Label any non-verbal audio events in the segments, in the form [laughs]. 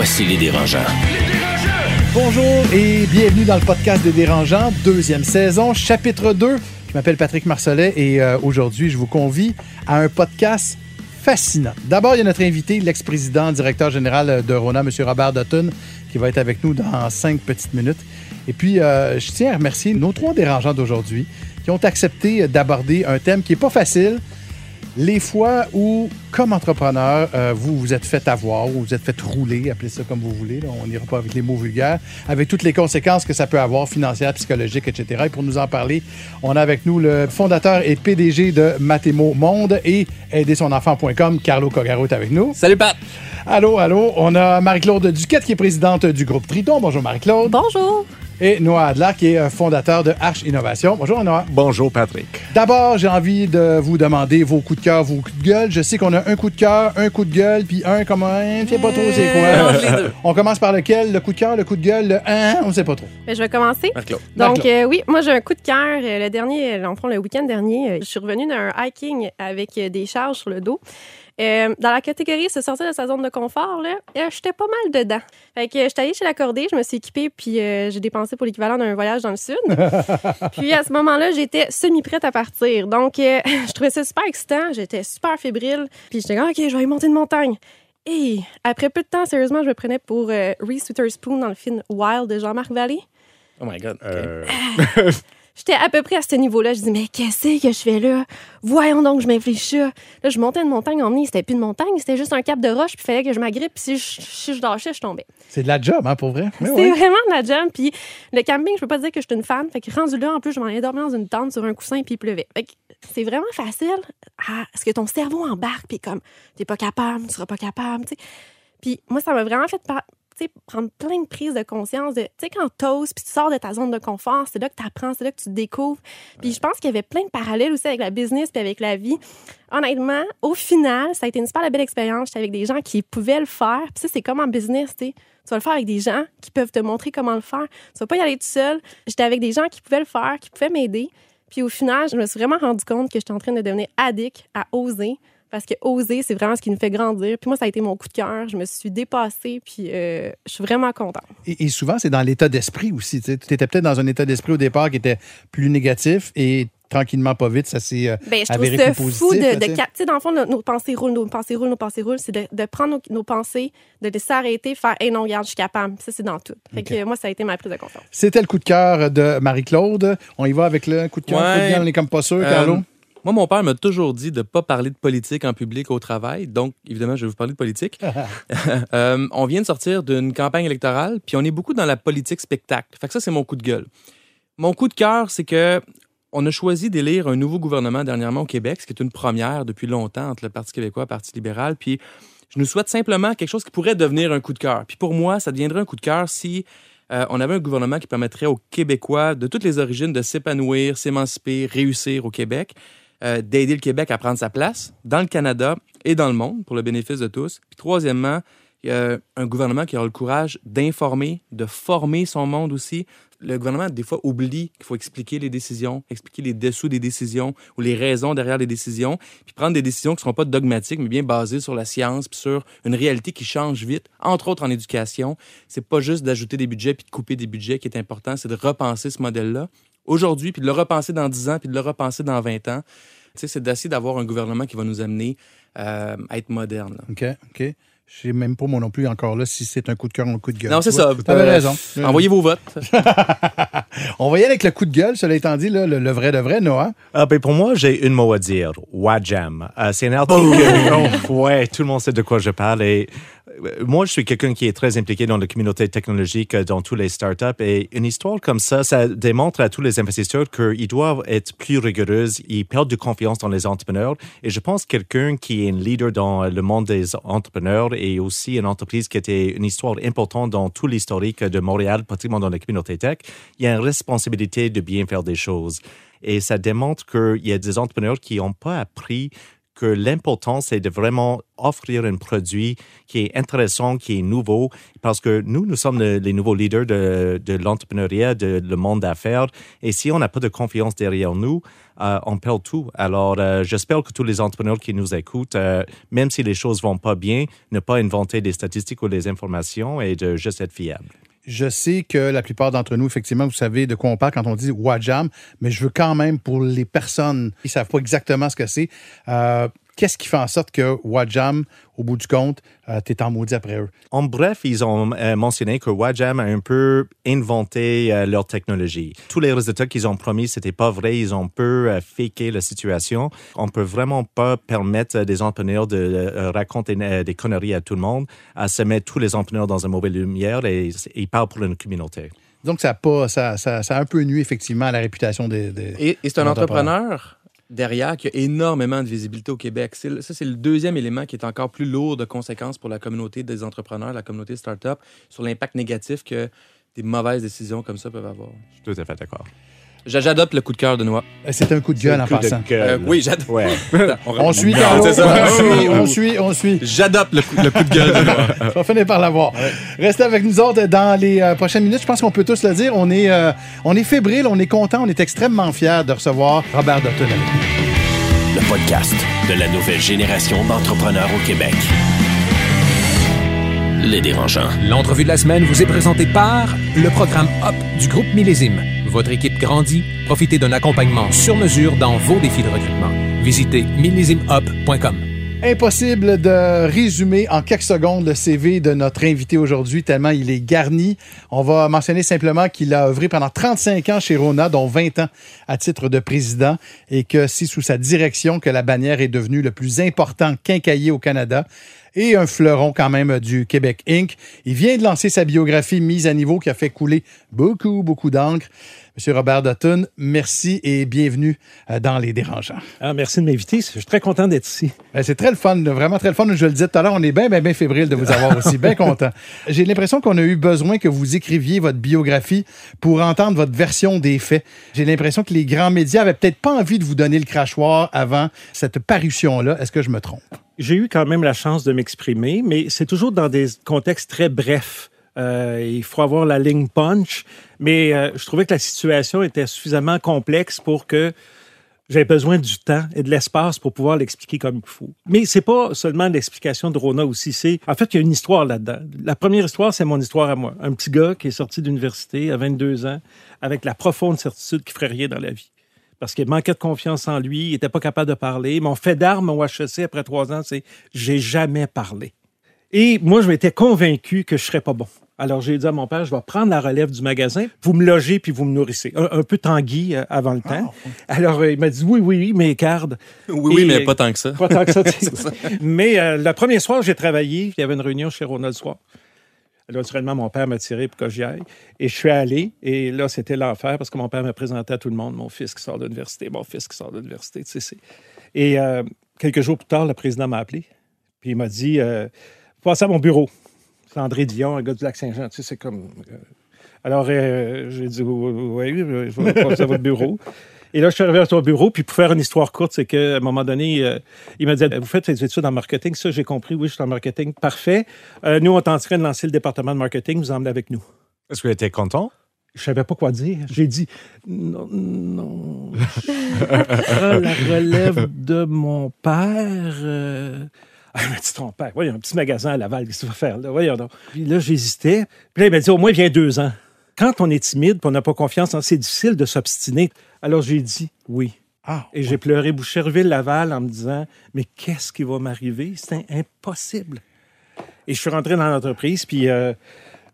Voici les dérangeants. Bonjour et bienvenue dans le podcast des dérangeants, deuxième saison, chapitre 2. Je m'appelle Patrick Marcelet et euh, aujourd'hui, je vous convie à un podcast fascinant. D'abord, il y a notre invité, l'ex-président, directeur général de Rona, M. Robert Dutton, qui va être avec nous dans cinq petites minutes. Et puis, euh, je tiens à remercier nos trois dérangeants d'aujourd'hui qui ont accepté d'aborder un thème qui n'est pas facile, les fois où, comme entrepreneur, euh, vous vous êtes fait avoir ou vous êtes fait rouler, appelez ça comme vous voulez, là, on n'ira pas avec les mots vulgaires, avec toutes les conséquences que ça peut avoir, financières, psychologiques, etc. Et pour nous en parler, on a avec nous le fondateur et PDG de Mathémo Monde et aidersonenfant.com, Carlo Cogaro est avec nous. Salut Pat! Allô, allô, on a Marie-Claude Duquette qui est présidente du groupe Triton. Bonjour Marie-Claude. Bonjour. Et Noah Adler qui est euh, fondateur de Arch Innovation. Bonjour Noah. Bonjour Patrick. D'abord, j'ai envie de vous demander vos coups de cœur, vos coups de gueule. Je sais qu'on a un coup de cœur, un coup de gueule, puis un comme un, je sais pas trop c'est quoi. [laughs] on commence par lequel? Le coup de cœur, le coup de gueule, le un, on sait pas trop. Ben, je vais commencer. Donc, euh, oui, moi, j'ai un coup de cœur. Euh, Le dernier, en fond, le week-end dernier, euh, je suis revenue d'un hiking avec euh, des charges sur le dos. Euh, dans la catégorie se sortir de sa zone de confort, là, euh, j'étais pas mal dedans. Fait que euh, j'étais allée chez l'accordé, je me suis équipée, puis euh, j'ai dépensé pour l'équivalent d'un voyage dans le sud. [laughs] puis à ce moment-là, j'étais semi-prête à partir. Donc, euh, [laughs] je trouvais ça super excitant. J'étais super fébrile. Puis j'étais comme, OK, je vais aller monter une montagne. Et après peu de temps, sérieusement, je me prenais pour euh, Reese Witherspoon dans le film Wild de Jean-Marc Vallée. Oh my God. Euh, [laughs] J'étais à peu près à ce niveau-là. Je dis, mais qu'est-ce que je fais là? Voyons donc, je m'infléchis. Là, je montais une montagne en C'était plus une montagne, c'était juste un cap de roche, puis il fallait que je m'agrippe, puis si je, si je lâchais, je tombais. C'est de la job, hein, pour vrai? C'est ouais. vraiment de la jam. Puis le camping, je peux pas dire que je suis une fan. Fait que rendu là, en plus, je m'en allais dormir dans une tente sur un coussin, puis il pleuvait. Fait que c'est vraiment facile à ce que ton cerveau embarque, puis comme, t'es pas capable, tu seras pas capable, tu sais. Puis moi, ça m'a vraiment fait prendre plein de prises de conscience de, tu sais, quand t'oses, puis tu sors de ta zone de confort, c'est là que tu apprends, c'est là que tu te découvres. Puis je pense qu'il y avait plein de parallèles aussi avec la business puis avec la vie. Honnêtement, au final, ça a été une super belle expérience. J'étais avec des gens qui pouvaient le faire. Puis ça, c'est comme en business, tu sais. Tu vas le faire avec des gens qui peuvent te montrer comment le faire. Tu vas pas y aller tout seul. J'étais avec des gens qui pouvaient le faire, qui pouvaient m'aider. Puis au final, je me suis vraiment rendu compte que j'étais en train de devenir addict à oser. Parce que oser, c'est vraiment ce qui nous fait grandir. Puis moi, ça a été mon coup de cœur. Je me suis dépassée, puis euh, je suis vraiment contente. Et, et souvent, c'est dans l'état d'esprit aussi. Tu étais peut-être dans un état d'esprit au départ qui était plus négatif et tranquillement, pas vite, ça s'est euh, Ben, je avéré trouve ça plus fou positif. de, là, de tu sais. cap- tu sais, dans le fond, nos, nos pensées roulent, nos pensées roulent, nos pensées roulent. C'est de, de prendre nos, nos pensées, de les s'arrêter, faire, hey, non, regarde, je suis capable. Ça, c'est dans tout. Fait que moi, ça a été ma prise de confiance. C'était le coup de cœur de Marie-Claude. On y va avec le coup de cœur. Ouais. de on est comme pas sûr, Euh, Carlo. Moi, mon père m'a toujours dit de ne pas parler de politique en public au travail. Donc, évidemment, je vais vous parler de politique. [laughs] Euh, on vient de sortir d'une campagne électorale, puis on est beaucoup dans la politique spectacle. Fait que ça, c'est mon coup de gueule. Mon coup de cœur, c'est que on a choisi d'élire un nouveau gouvernement dernièrement au Québec, ce qui est une première depuis longtemps entre le Parti québécois et le Parti libéral. Puis, je nous souhaite simplement quelque chose qui pourrait devenir un coup de cœur. Puis pour moi, ça deviendrait un coup de cœur si euh, on avait un gouvernement qui permettrait aux Québécois de toutes les origines de s'épanouir, s'émanciper, réussir au Québec, euh, d'aider le Québec à prendre sa place dans le Canada et dans le monde pour le bénéfice de tous. Puis troisièmement, euh, un gouvernement qui aura le courage d'informer, de former son monde aussi. Le gouvernement, des fois, oublie qu'il faut expliquer les décisions, expliquer les dessous des décisions ou les raisons derrière les décisions, puis prendre des décisions qui ne seront pas dogmatiques, mais bien basées sur la science, puis sur une réalité qui change vite, entre autres en éducation. C'est pas juste d'ajouter des budgets puis de couper des budgets qui est important, c'est de repenser ce modèle-là aujourd'hui, puis de le repenser dans 10 ans, puis de le repenser dans 20 ans. Tu sais, c'est d'essayer d'avoir un gouvernement qui va nous amener euh, à être moderne. là. OK, OK. Je sais même pas, moi non plus, encore là, si c'est un coup de cœur ou un coup de gueule. Non, c'est Tu ça. vois, T'avais Euh, raison. [laughs] Envoyez vos votes. [laughs] On va y aller avec le coup de gueule, cela étant dit, là, le, le vrai de vrai, Noah. Ah, ben, pour moi, j'ai un mot à dire. Wajam. Euh, c'est un article. que- [laughs] ouais, tout le monde sait de quoi je parle. Et moi, je suis quelqu'un qui est très impliqué dans la communauté technologique, euh, dans tous les startups. Et une histoire comme ça, ça démontre à tous les investisseurs qu'ils doivent être plus rigoureux. Ils perdent de confiance dans les entrepreneurs. Et je pense que quelqu'un qui est un leader dans le monde des entrepreneurs et aussi une entreprise qui était une histoire importante dans tout l'historique de Montréal, pratiquement dans la communauté tech, il y a une responsabilité de bien faire des choses. Et ça démontre qu'il y a des entrepreneurs qui n'ont pas appris que l'important, c'est de vraiment offrir un produit qui est intéressant, qui est nouveau, parce que nous, nous sommes le- les nouveaux leaders de, de l'entrepreneuriat, de le monde d'affaires. Et si on n'a pas de confiance derrière nous, euh, on perd tout. Alors, euh, j'espère que tous les entrepreneurs qui nous écoutent, euh, même si les choses vont pas bien, ne pas inventer des statistiques ou des informations et de juste être fiable. Je sais que la plupart d'entre nous, effectivement, vous savez de quoi on parle quand on dit Wajam, mais je veux quand même, pour les personnes qui ne savent pas exactement ce que c'est, euh, qu'est-ce qui fait en sorte que Wajam, au bout du compte, euh, t'es en maudit après eux? En bref, ils ont euh, mentionné que Wajam a un peu inventé euh, leur technologie. Tous les résultats qu'ils ont promis, c'était pas vrai. Ils ont un peu euh, faké la situation. On peut vraiment pas permettre à des entrepreneurs de euh, raconter euh, des conneries à tout le monde, à se mettre tous les entrepreneurs dans une mauvaise lumière et ils parlent pour une communauté. Donc, ça a, pas, ça, ça, ça a un peu nuit, effectivement, à la réputation des. des- Et, et c'est un entrepreneur? Derrière qui a énormément de visibilité au Québec. Ça, c'est le deuxième élément qui est encore plus lourd de conséquences pour la communauté des entrepreneurs, la communauté start-up, sur l'impact négatif que des mauvaises décisions comme ça peuvent avoir. Je suis tout à fait d'accord. J'a- J'adopte le coup de cœur de Noix. Euh, C'est un coup de gueule en passant. Euh, oui, j'adopte. Ouais. [laughs] On suit, Carlo. On suit, on suit, on suit. J'adopte le coup, le coup de gueule de Noix. Je vais finir par l'avoir. Restez avec nous autres dans les euh, prochaines minutes. Je pense qu'on peut tous le dire. On est, euh, on est fébrile, on est content, on est extrêmement fiers de recevoir Robert Dutton avec nous. Le podcast de la nouvelle génération d'entrepreneurs au Québec. Les dérangeants. L'entrevue de la semaine vous est présentée par le programme HOP du groupe Millésime. Votre équipe grandit, profitez d'un accompagnement sur mesure dans vos défis de recrutement. Visitez millésimehop.com. Impossible de résumer en quelques secondes le CV de notre invité aujourd'hui, tellement il est garni. On va mentionner simplement qu'il a œuvré pendant 35 ans chez Rona, dont 20 ans à titre de président, et que c'est sous sa direction que la bannière est devenue le plus important quincailler au Canada et un fleuron quand même du Québec Inc. Il vient de lancer sa biographie mise à niveau qui a fait couler beaucoup, beaucoup d'encre. Monsieur Robert Dutton, merci et bienvenue euh, dans Les Dérangeants. Ah, merci de m'inviter. Je suis très content d'être ici. Ben, c'est très le fun, vraiment très le fun. Je le disais tout à l'heure, on est bien, bien, bien fébrile de vous avoir aussi, bien [laughs] content. J'ai l'impression qu'on a eu besoin que vous écriviez votre biographie pour entendre votre version des faits. J'ai l'impression que les grands médias avaient peut-être pas envie de vous donner le crachoir avant cette parution-là. Est-ce que je me trompe? J'ai eu quand même la chance de m'exprimer, mais c'est toujours dans des contextes très brefs. Euh, il faut avoir la ligne punch, mais euh, je trouvais que la situation était suffisamment complexe pour que j'avais besoin du temps et de l'espace pour pouvoir l'expliquer comme il faut. Mais c'est pas seulement l'explication de Rona aussi, c'est en fait il y a une histoire là-dedans. La première histoire, c'est mon histoire à moi, un petit gars qui est sorti d'université à 22 ans avec la profonde certitude qu'il ferait rien dans la vie. Parce qu'il manquait de confiance en lui, il était pas capable de parler. Mon fait d'armes au HEC après trois ans, c'est j'ai jamais parlé. Et moi, je m'étais convaincu que je serais pas bon. Alors, j'ai dit à mon père, je vais prendre la relève du magasin, vous me logez puis vous me nourrissez. Un, un peu tanguy euh, avant le temps. Alors, euh, il m'a dit, oui, oui, oui, mais garde. Oui, oui, mais pas tant que ça. Pas tant que ça. tu [laughs] sais. mais euh, le premier soir, j'ai travaillé. Il y avait une réunion chez Ronald soir. Naturellement, mon père m'a tiré pour que j'y aille. Et je suis allé. Et là, c'était l'enfer parce que mon père m'a présenté à tout le monde mon fils qui sort de l'université, mon fils qui sort de l'université. tu sais, Et euh, quelques jours plus tard, le président m'a appelé. Puis il m'a dit euh, à mon bureau. C'est André Dion, un gars du Lac-Saint-Jean. Tu sais, c'est comme. euh, Alors, euh, j'ai dit Oui, oui, je vais passer à votre bureau. Et là, je suis arrivé à ton bureau, puis pour faire une histoire courte, c'est qu'à un moment donné, euh, il m'a dit Vous faites des études en marketing Ça, j'ai compris. Oui, je suis en marketing. Parfait. Euh, nous, on est en train de lancer le département de marketing. Vous emmenez avec nous. Est-ce que tu étais content? Je savais pas quoi dire. J'ai dit non, non. Prends [laughs] la relève de mon père. euh. Ah, il m'a dit ton père. Voyons, un petit magasin à Laval, qu'est-ce que tu vas faire là? Voyons donc. Puis là, j'hésitais. Puis là, il m'a dit au moins, viens deux ans. Quand on est timide et on n'a pas confiance, c'est difficile de s'obstiner. Alors j'ai dit oui. Ah, Et j'ai pleuré Boucherville-Laval en me disant Mais qu'est-ce qui va m'arriver? C'est impossible. Et je suis rentré dans l'entreprise, puis euh,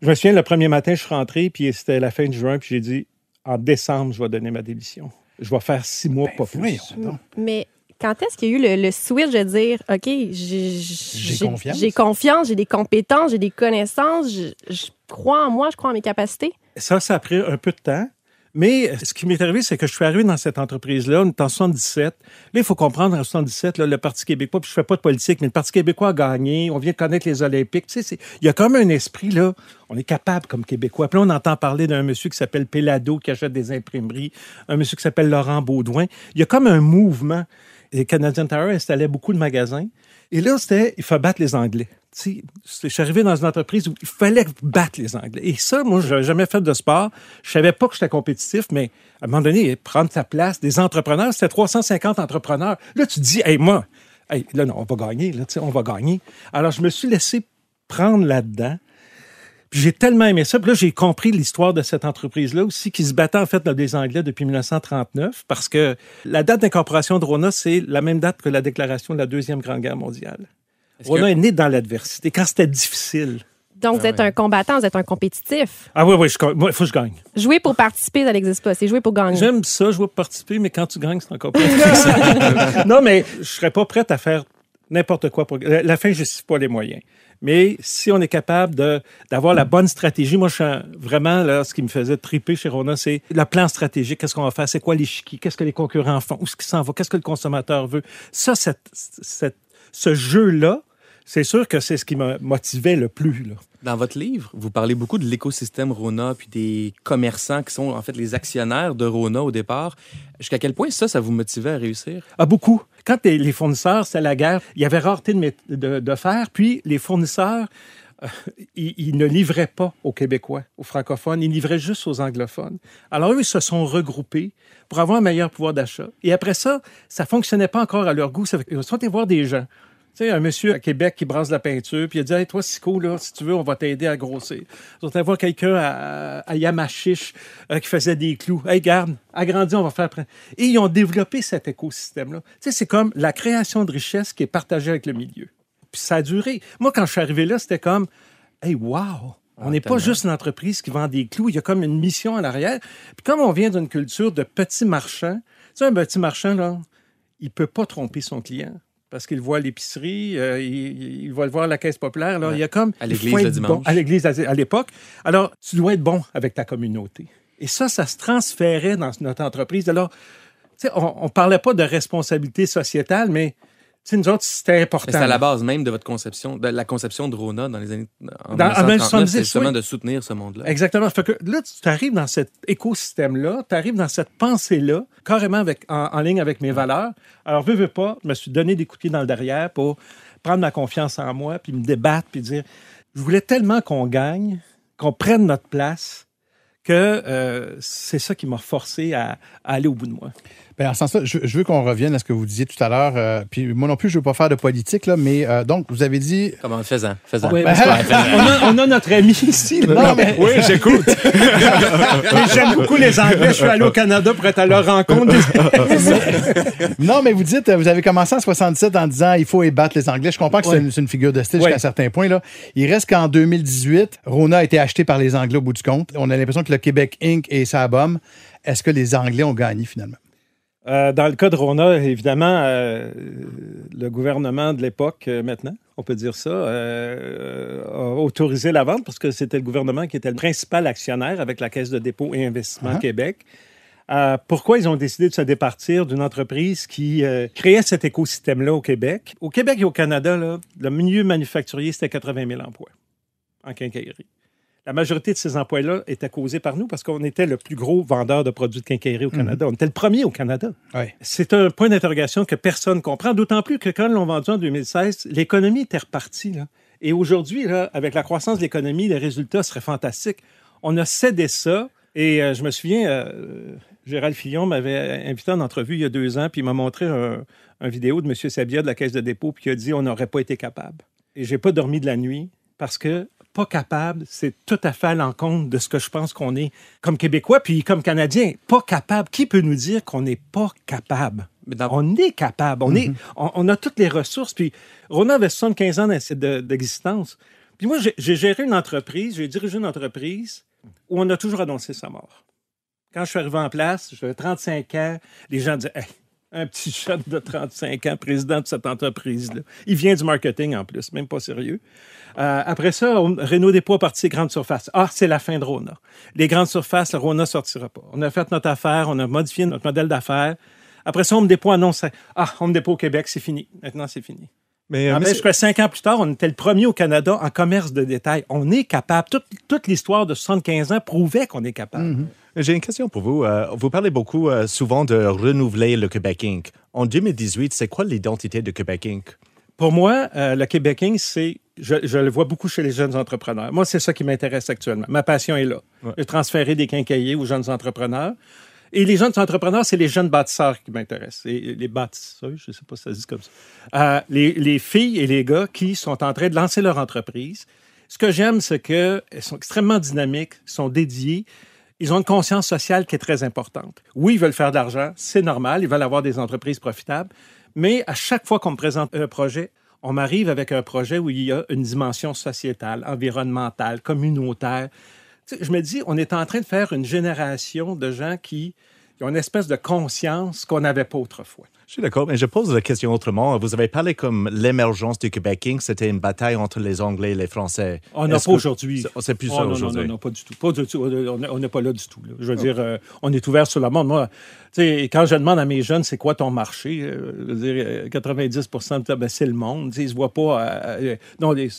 je me souviens, le premier matin, je suis rentré, puis c'était la fin de juin, puis j'ai dit En décembre, je vais donner ma démission. Je vais faire six mois, pas plus. donc. Mais Quand est-ce qu'il y a eu le, le switch de dire, OK, j'ai confiance. J'ai confiance, j'ai des compétences, j'ai des connaissances, je, je crois en moi, je crois en mes capacités? Ça, ça a pris un peu de temps. Mais ce qui m'est arrivé, c'est que je suis arrivé dans cette entreprise-là, on est en 77. Là, il faut comprendre, en 77, là, le Parti québécois, puis je fais pas de politique, mais le Parti québécois a gagné, on vient de connaître les Olympiques. Tu sais, il y a comme un esprit, là, on est capable comme Québécois. Puis là, on entend parler d'un monsieur qui s'appelle Pelado, qui achète des imprimeries, un monsieur qui s'appelle Laurent Baudouin. Il y a comme un mouvement. Et Canadian Tower installait beaucoup de magasins. Et là, c'était, il faut battre les Anglais. Je suis arrivé dans une entreprise où il fallait battre les Anglais. Et ça, moi, je n'avais jamais fait de sport. Je savais pas que j'étais compétitif, mais à un moment donné, prendre ta place, des entrepreneurs, c'était 350 entrepreneurs. Là, tu dis, hey, moi, hey, là, non, on va gagner, là, on va gagner. Alors, je me suis laissé prendre là-dedans. Puis j'ai tellement aimé ça. Puis là, j'ai compris l'histoire de cette entreprise-là aussi, qui se battait en fait des Anglais depuis 1939, parce que la date d'incorporation de Rona, c'est la même date que la déclaration de la Deuxième Grande Guerre mondiale. Que- est né dans l'adversité, quand c'était difficile. Donc, vous Ah êtes ouais. un combattant, vous êtes un compétitif. Ah oui, oui, il faut que je gagne. Jouer pour participer, ça n'existe pas. C'est jouer pour gagner. J'aime ça, je veux participer, mais quand tu gagnes, c'est encore plus difficile. [laughs] non, mais je serais pas prête à faire n'importe quoi pour. La la fin justifie pas les moyens. Mais si on est capable de d'avoir la bonne stratégie, moi, je suis un- vraiment là, ce qui me faisait triper chez Rona, c'est le plan stratégique. Qu'est-ce qu'on va faire? C'est quoi l'échiquier? Qu'est-ce que les concurrents font? Où est-ce qu'ils s'en vont? Qu'est-ce que le consommateur veut? Ça, cette, cette- ce jeu-là, c'est sûr que c'est ce qui me motivait le plus. Là. Dans votre livre, vous parlez beaucoup de l'écosystème Rona puis des commerçants qui sont en fait les actionnaires de Rona au départ. Jusqu'à quel point ça, ça vous motivait à réussir? Ah, beaucoup. Quand les, fournisseurs, c'était la guerre, il y avait rareté de, de, de fer, puis les fournisseurs, euh, ils, ils ne livraient pas aux Québécois, aux francophones, ils livraient juste aux anglophones. Alors eux, ils se sont regroupés pour avoir un meilleur pouvoir d'achat. Et après ça, ça fonctionnait pas encore à leur goût. Ils sont allés voir des gens. Tu sais, un monsieur à Québec qui brasse de la peinture, puis il a dit Hey, toi, Sico, là, si tu veux, on va t'aider à grossir. Ils allés voir quelqu'un à, à Yamachiche euh, qui faisait des clous. Hey, garde, agrandis, on va faire. Et ils ont développé cet écosystème-là. Tu sais, c'est comme la création de richesse qui est partagée avec le milieu. Puis ça a duré. Moi, quand je suis arrivé là, c'était comme Hey, wow! On Ah, n'est pas juste une entreprise qui vend des clous, il y a comme une mission en arrière. Puis comme on vient d'une culture de petits marchands, tu sais, un petit marchand, là, il peut pas tromper son client parce qu'il voit l'épicerie, euh, il, il va le voir à la caisse populaire. Là, il y a comme À l'église le dimanche. bon- à l'église à, l'époque. Alors, tu dois être bon avec ta communauté. Et ça, ça se transférait dans notre entreprise. Alors, tu sais, on, on parlait pas de responsabilité sociétale, mais sais, nous autres, c'était important. C'est à la base même de votre conception, de la conception de Rona dans les années en Dans- en 1939, 1970, c'est justement oui. de soutenir ce monde-là. Exactement. Fait que là, tu arrives dans cet écosystème-là, tu arrives dans cette pensée-là, carrément avec, en, en ligne avec mes valeurs. Alors, veux, veux pas, je me suis donné des coups de pied dans le derrière pour prendre ma confiance en moi, puis me débattre, puis dire, je voulais tellement qu'on gagne, qu'on prenne notre place, que euh, c'est ça qui m'a forcé à, à aller au bout de moi. Ben, en ce sens-là, je, je veux qu'on revienne à ce que vous disiez tout à l'heure. euh, puis moi non plus, je ne veux pas faire de politique, là, mais euh, donc, vous avez dit. Comment? Faisant, faisant. Qu'on- on, a, on a notre ami ici. là. Non, mais- Oui, j'écoute. [laughs] J'aime beaucoup les Anglais. Je suis allé au Canada pour être à leur rencontre. [laughs] Non, mais vous dites, vous avez commencé en 67 en disant il faut ébattre les Anglais. Je comprends que c'est une, figure de style Ouais. jusqu'à un certain point. Là. Il reste qu'en 2018, Rona a été acheté par les Anglais au bout du compte. On a l'impression que le Québec Inc. et sa bombe. Est-ce que les Anglais ont gagné finalement? Euh, dans le cas de Rona, évidemment, euh, le gouvernement de l'époque, euh, maintenant, on peut dire ça, a autorisé la vente parce que c'était le gouvernement qui était le principal actionnaire avec la Caisse de dépôt et investissement Ah. Québec. Pourquoi ils ont décidé de se départir d'une entreprise qui créait cet écosystème-là au Québec? Au Québec et au Canada, là, le milieu manufacturier, c'était 80 000 emplois en quincaillerie. La majorité de ces emplois-là étaient causés par nous parce qu'on était le plus gros vendeur de produits de quincaillerie au Canada. On était le premier au Canada. Oui. C'est un point d'interrogation que personne comprend, d'autant plus que quand l'ont vendu en 2016, l'économie était repartie. Là. Et aujourd'hui, avec la croissance de l'économie, les résultats seraient fantastiques. On a cédé ça. Et euh, je me souviens, euh, Gérald Fillon m'avait invité en entrevue il y a deux ans, puis il m'a montré un, un vidéo de M. Sabia de la Caisse de dépôt, puis il a dit on n'aurait pas été capable. Et j'ai pas dormi de la nuit parce que pas capable, c'est tout à fait à l'encontre de ce que je pense qu'on est comme Québécois, puis comme Canadiens. Pas capable. Qui peut nous dire qu'on n'est pas capable? Dans- On est capable. On, est, on, on a toutes les ressources. Puis Rona avait 75 ans d'existence. Puis moi, j'ai- j'ai géré une entreprise, j'ai dirigé une entreprise où on a toujours annoncé sa mort. Quand je suis arrivé en place, j'avais 35 ans, les gens disaient Hey, un petit jeune de 35 ans, président de cette entreprise-là. Il vient du marketing en plus, même pas sérieux. Euh, après ça, on, Renault Dépôt a parti grandes surfaces. Ah, c'est la fin de Rona. Les grandes surfaces, le Rona sortira pas. On a fait notre affaire, on a modifié notre modèle d'affaires. Après ça, Home Dépôt annonce, ah, Home Dépôt au Québec, c'est fini. Maintenant, c'est fini. Mais, En fait, jusqu'à cinq ans plus tard, on était le premier au Canada en commerce de détail. On est capable. Toute, toute l'histoire de 75 ans prouvait qu'on est capable. J'ai une question pour vous. Euh, vous parlez beaucoup euh, souvent de renouveler le Québec Inc. En 2018, c'est quoi l'identité de Québec Inc? Pour moi, euh, le Québec Inc., c'est. Je, je le vois beaucoup chez les jeunes entrepreneurs. Moi, c'est ça qui m'intéresse actuellement. Ma passion est là. Ouais. Transférer des quincailliers aux jeunes entrepreneurs. Et les jeunes entrepreneurs, c'est les jeunes bâtisseurs qui m'intéressent. Les bâtisseurs, je ne sais pas si ça se dit comme ça. Euh, les filles et les gars qui sont en train de lancer leur entreprise. Ce que j'aime, c'est qu'elles sont extrêmement dynamiques, sont dédiées. Ils ont une conscience sociale qui est très importante. Oui, ils veulent faire de l'argent, c'est normal, ils veulent avoir des entreprises profitables, mais à chaque fois qu'on me présente un projet, on m'arrive avec un projet où il y a une dimension sociétale, environnementale, communautaire. Je me dis, on est en train de faire une génération de gens qui, qui ont une espèce de conscience qu'on n'avait pas autrefois. Je suis d'accord, mais je pose la question autrement. Vous avez parlé comme l'émergence du Québec Inc., c'était une bataille entre les Anglais et les Français. On n'a pas que- aujourd'hui. C'est- plus Oh, ça non, non, aujourd'hui? non, non, pas du tout. Pas du tout. On est- On n'est pas là du tout. là. Je veux dire, euh, on est ouvert sur le monde. Moi, tu sais, quand je demande à mes jeunes, c'est quoi ton marché? Euh, je veux dire, euh, 90% me disent, ben, c'est le monde. Tu Ils se voient pas. euh, euh, non, les-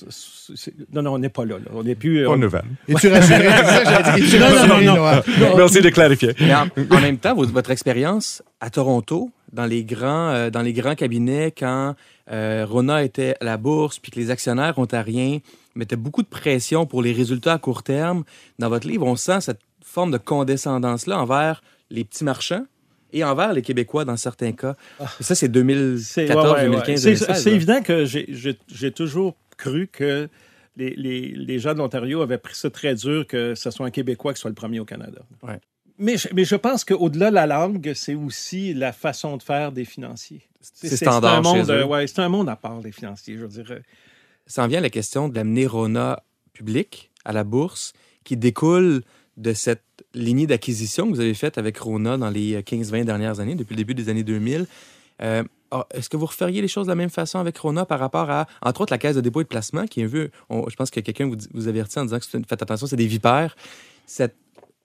non, non, on n'est pas là, là. On n'est plus. euh, Bonne on- nouvelle. Es-tu rassuré? C'est ça, j'allais dire, es-tu Non, non, rassuré, non, non. Merci de clarifier. Mais en, en même temps, votre, votre expérience à Toronto, dans les grands, euh, dans les grands cabinets, quand euh, Rona était à la bourse, puis que les actionnaires ontariens mettaient beaucoup de pression pour les résultats à court terme, dans votre livre, on sent cette forme de condescendance-là envers les petits marchands et envers les Québécois dans certains cas. Et ça, c'est C'est 2014, ouais, ouais, ouais. 2015, C'est- 2016. C'est là. évident que j'ai toujours cru que les, les- les gens de l'Ontario avaient pris ça très dur que ce soit un Québécois qui soit le premier au Canada. Mais, je- mais je pense qu'au-delà de la langue, c'est aussi la façon de faire des financiers. C'est standard un monde, chez eux. euh, ouais, c'est un monde à part, les financiers, je veux dire. euh, ça en vient à la question de l'amener Rona public à la bourse qui découle de cette lignée d'acquisition que vous avez faite avec Rona dans les 15-20 dernières années, depuis le début des années 2000. Euh, alors, Est-ce que vous referiez les choses de la même façon avec Rona par rapport à, entre autres, la caisse de dépôt et de placement, qui est un peu, on- je pense que quelqu'un vous, vous avertit en disant que c'est une- faites attention, c'est des vipères. Cette,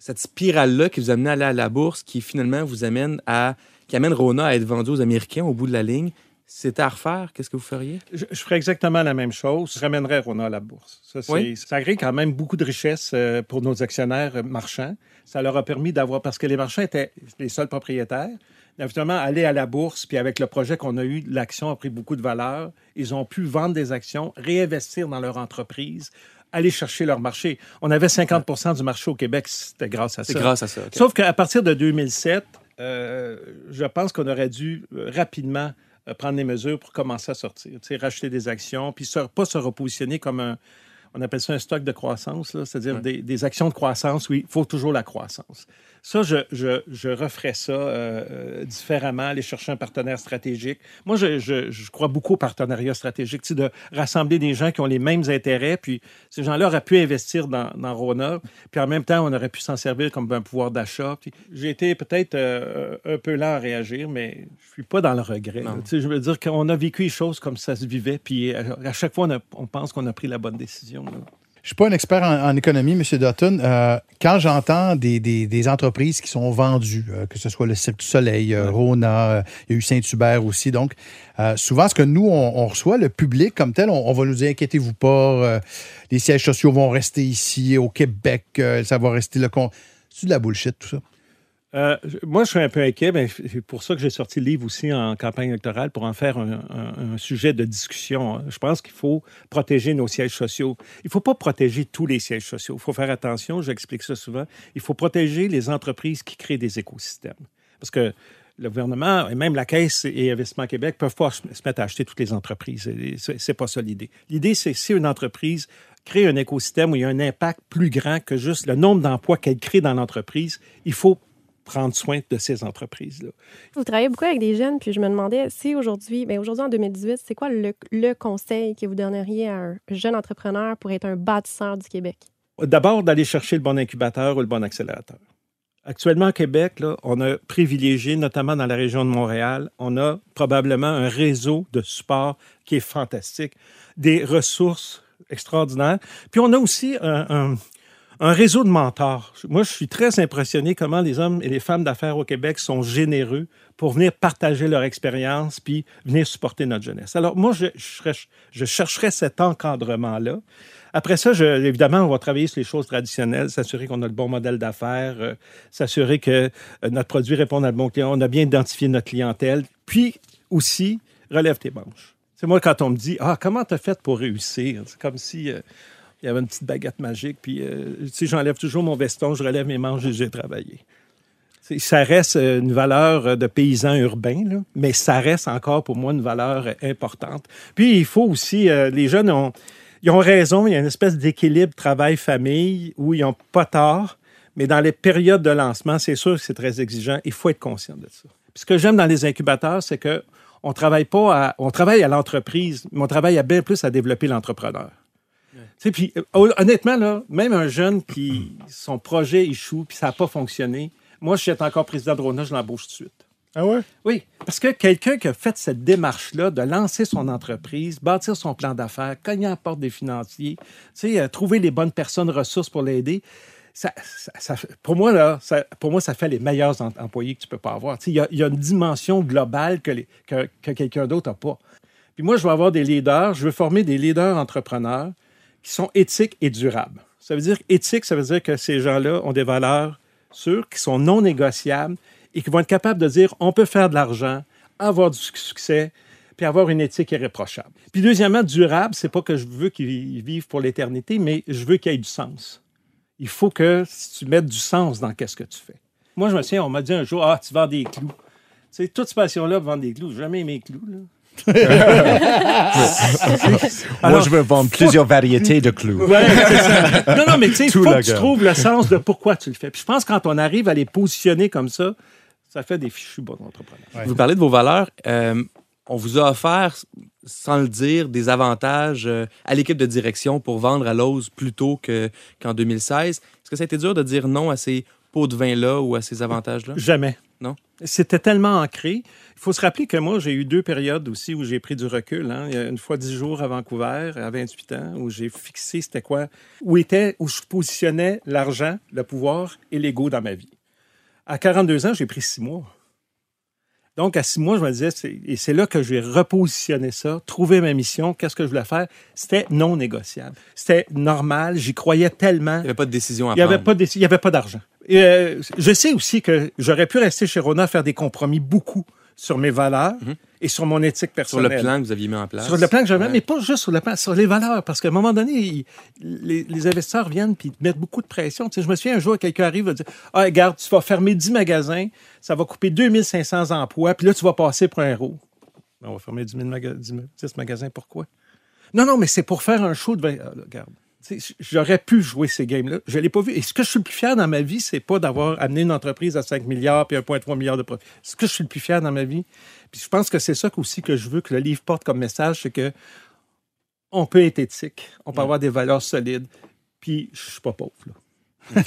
cette spirale-là qui vous amène à aller à la bourse, qui finalement vous amène à, qui amène Rona à être vendu aux Américains au bout de la ligne, c'était à refaire, qu'est-ce que vous feriez? Je, je ferais exactement la même chose. Je ramènerais Rona à la bourse. Ça, Oui. ça crée quand même beaucoup de richesses euh, pour nos actionnaires euh, marchands. Ça leur a permis d'avoir, parce que les marchands étaient les seuls propriétaires, évidemment, aller à la bourse, puis avec le projet qu'on a eu, l'action a pris beaucoup de valeur. Ils ont pu vendre des actions, réinvestir dans leur entreprise, aller chercher leur marché. On avait 50% du marché au Québec, c'était grâce à ça. C'est grâce à ça. Sauf qu'à partir de 2007, euh, je pense qu'on aurait dû euh, rapidement euh, prendre des mesures pour commencer à sortir. Racheter des actions, puis pas se repositionner comme un, on appelle ça un stock de croissance, c'est-à-dire des, des actions de croissance, oui, il faut toujours la croissance. Ça, je, je, je referais ça euh, euh, différemment, aller chercher un partenaire stratégique. Moi, je, crois beaucoup au partenariat stratégique, de rassembler des gens qui ont les mêmes intérêts, puis ces gens-là auraient pu investir dans, dans Rona, puis en même temps, on aurait pu s'en servir comme un pouvoir d'achat. J'ai été peut-être euh, un peu lent à réagir, mais je suis pas dans le regret. je veux dire qu'on a vécu les choses comme ça se vivait, puis à, à chaque fois, on, a- on pense qu'on a pris la bonne décision. là. Je suis pas un expert en, en économie, M. Dutton. Euh, quand j'entends des, des- des entreprises qui sont vendues, euh, que ce soit le Cirque du Soleil, euh, Rona, il y a eu Saint-Hubert aussi, donc souvent ce que nous, on, on reçoit, le public comme tel, on, on va nous dire, inquiétez-vous pas, les sièges sociaux vont rester ici, au Québec, ça va rester le con... C'est de la bullshit, tout ça. Euh, moi, je suis un peu inquiet, mais c'est pour ça que j'ai sorti le livre aussi en campagne électorale pour en faire un, un- sujet de discussion. Je pense qu'il faut protéger nos sièges sociaux. Il ne faut pas protéger tous les sièges sociaux. Il faut faire attention, j'explique ça souvent. Il faut protéger les entreprises qui créent des écosystèmes. Parce que le gouvernement et même la Caisse et Investissement Québec peuvent pas se mettre à acheter toutes les entreprises. C'est pas ça l'idée. L'idée, c'est si une entreprise crée un écosystème où il y a un impact plus grand que juste le nombre d'emplois qu'elle crée dans l'entreprise, il faut prendre soin de ces entreprises-là. Vous travaillez beaucoup avec des jeunes, puis je me demandais si aujourd'hui, bien aujourd'hui en 2018, c'est quoi le, le conseil que vous donneriez à un jeune entrepreneur pour être un bâtisseur du Québec? D'abord, d'aller chercher le bon incubateur ou le bon accélérateur. Actuellement, au Québec, là, on a privilégié, notamment dans la région de Montréal, on a probablement un réseau de support qui est fantastique, des ressources extraordinaires. Puis on a aussi un, un- un réseau de mentors. Moi, je suis très impressionné comment les hommes et les femmes d'affaires au Québec sont généreux pour venir partager leur expérience puis venir supporter notre jeunesse. Alors, moi, je, chercherais cet encadrement-là. Après ça, évidemment, on va travailler sur les choses traditionnelles, s'assurer qu'on a le bon modèle d'affaires, euh, s'assurer que euh, notre produit répond à le bon client, on a bien identifié notre clientèle, puis aussi, relève tes manches. C'est moi, quand on me dit, ah, comment t'as fait pour réussir? C'est comme si euh, il y avait une petite baguette magique, puis, euh, tu j'enlève toujours mon veston, je relève mes manches et j'ai travaillé. Ça reste euh, une valeur euh, de paysan urbain, mais ça reste encore pour moi une valeur euh, importante. Puis il faut aussi, les jeunes ont, ils ont raison, il y a une espèce d'équilibre travail-famille où ils n'ont pas tort, mais dans les périodes de lancement, c'est sûr que c'est très exigeant. Il faut être conscient de ça. Puis ce que j'aime dans les incubateurs, c'est que on travaille pas à, on travaille à l'entreprise, mais on travaille à bien plus à développer l'entrepreneur. Sais, puis euh, honnêtement, là, même un jeune qui, son projet échoue, puis ça n'a pas fonctionné, moi, je suis encore président de Rona, je l'embauche tout de suite. Ah ouais? Oui, parce que quelqu'un qui a fait cette démarche-là de lancer son entreprise, bâtir son plan d'affaires, cogner à la porte des financiers, tu sais, euh, trouver les bonnes personnes ressources pour l'aider, ça, ça- ça- pour, moi, là, ça, pour moi, ça fait les meilleurs em- employés que tu peux pas avoir. Tu sais, Il y, a, il y a une dimension globale que, les- que, que quelqu'un d'autre n'a pas. Puis moi, je veux avoir des leaders, je veux former des leaders entrepreneurs qui sont éthiques et durables. Ça veut dire éthique, ça veut dire que ces gens-là ont des valeurs sûres, qui sont non négociables et qui vont être capables de dire on peut faire de l'argent, avoir du succès, puis avoir une éthique irréprochable. Puis deuxièmement, durable, c'est pas que je veux qu'ils vivent pour l'éternité, mais je veux qu'il y ait du sens. Il faut que tu mettes du sens dans qu'est-ce que tu fais. Moi, je me souviens, on m'a dit un jour, ah, tu vends des clous. Tu sais, toute cette passion-là, vendre des clous, jamais les clous. Là. Moi, je veux vendre plusieurs variétés de clous. Ouais, c'est ça. Non, non, mais tu sais, il Tout faut la que tu trouves le sens de pourquoi tu le fais. Puis je pense que quand on arrive à les positionner comme ça, ça fait des fichus bons entrepreneurs. Vous parlez de vos valeurs. euh, on vous a offert, sans le dire, des avantages euh, à l'équipe de direction pour vendre à Lowe's plus tôt que- qu'en 2016. Est-ce que ça a été dur de dire non à ces pots de vin-là ou à ces avantages-là? Jamais. Non? C'était tellement ancré. Il faut se rappeler que moi, j'ai eu deux périodes aussi où j'ai pris du recul. hein. Il une fois dix jours à Vancouver, à 28 ans, où j'ai fixé c'était quoi, où était, où je positionnais l'argent, le pouvoir et l'ego dans ma vie. À 42 ans, j'ai pris six mois. Donc, à six mois, je me disais, et c'est là que j'ai repositionné ça, trouvé ma mission, qu'est-ce que je voulais faire? C'était non négociable. C'était normal, j'y croyais tellement. Il n'y avait pas de décision à Il n'y avait prendre. pas, de- il y avait pas d'argent. Euh, je sais aussi que j'aurais pu rester chez Rona faire des compromis beaucoup sur mes valeurs et sur mon éthique Mhm. Sur le personnelle. plan que vous aviez mis en place. Sur le plan que j'avais, Ouais. mais pas juste sur le plan, sur les valeurs. Parce qu'à un moment donné, ils- les, les investisseurs viennent puis mettent beaucoup de pression. Tu sais, je me souviens un jour, quelqu'un arrive et dit Ah, regarde, tu vas fermer 10 magasins, ça va couper 2500 emplois, puis là, tu vas passer pour un héros. Ben, On va fermer 10, 000 maga- 10 000 10 magasins, pourquoi? Non, non, mais c'est pour faire un show de. vingt- Ah, là, regarde. J'aurais pu jouer ces games-là. Je ne l'ai pas vu. Et ce que je suis le plus fier dans ma vie, c'est pas d'avoir amené une entreprise à 5 milliards puis 1,3 milliard de profit. Ce que je suis le plus fier dans ma vie, puis je pense que c'est ça aussi que je veux que le livre porte comme message, c'est que on peut être éthique, on peut avoir des valeurs solides, puis je suis pas pauvre. là. [laughs]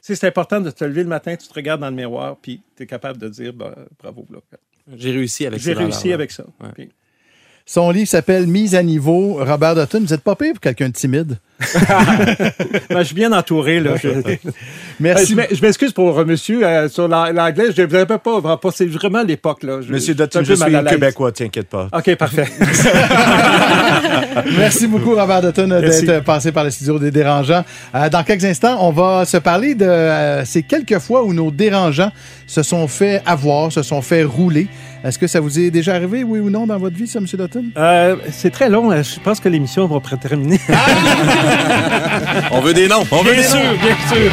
C'est ça. Important de te lever le matin, tu te regardes dans le miroir, puis tu es capable de dire ben, bravo. J'ai réussi avec J'ai ces réussi avec ça. Ouais. Puis- Son livre s'appelle Mise à niveau. Robert Dutton, vous êtes pas pire pour quelqu'un de timide. [laughs] Ben, je suis bien entouré. Là. Merci. Euh, je m'excuse pour euh, monsieur. euh, sur la- l'anglais, je ne devrais pas, pas, pas- C'est vraiment l'époque. là. Je- Monsieur je suis un Dutton, peu je suis québécois, t'inquiète pas. OK, parfait. [laughs] [laughs] Merci beaucoup, Robert Dutton, d'être passé par le studio des dérangeants. Euh, dans quelques instants, on va se parler de euh, ces quelques fois où nos dérangeants se sont fait avoir, se sont fait rouler. Est-ce que ça vous est déjà arrivé, oui ou non, dans votre vie, ça, M. Dutton? Euh, c'est très long. hein. Je pense que l'émission va près terminer. [laughs] On veut des noms. On veut bien des sûr, noms. bien sûr.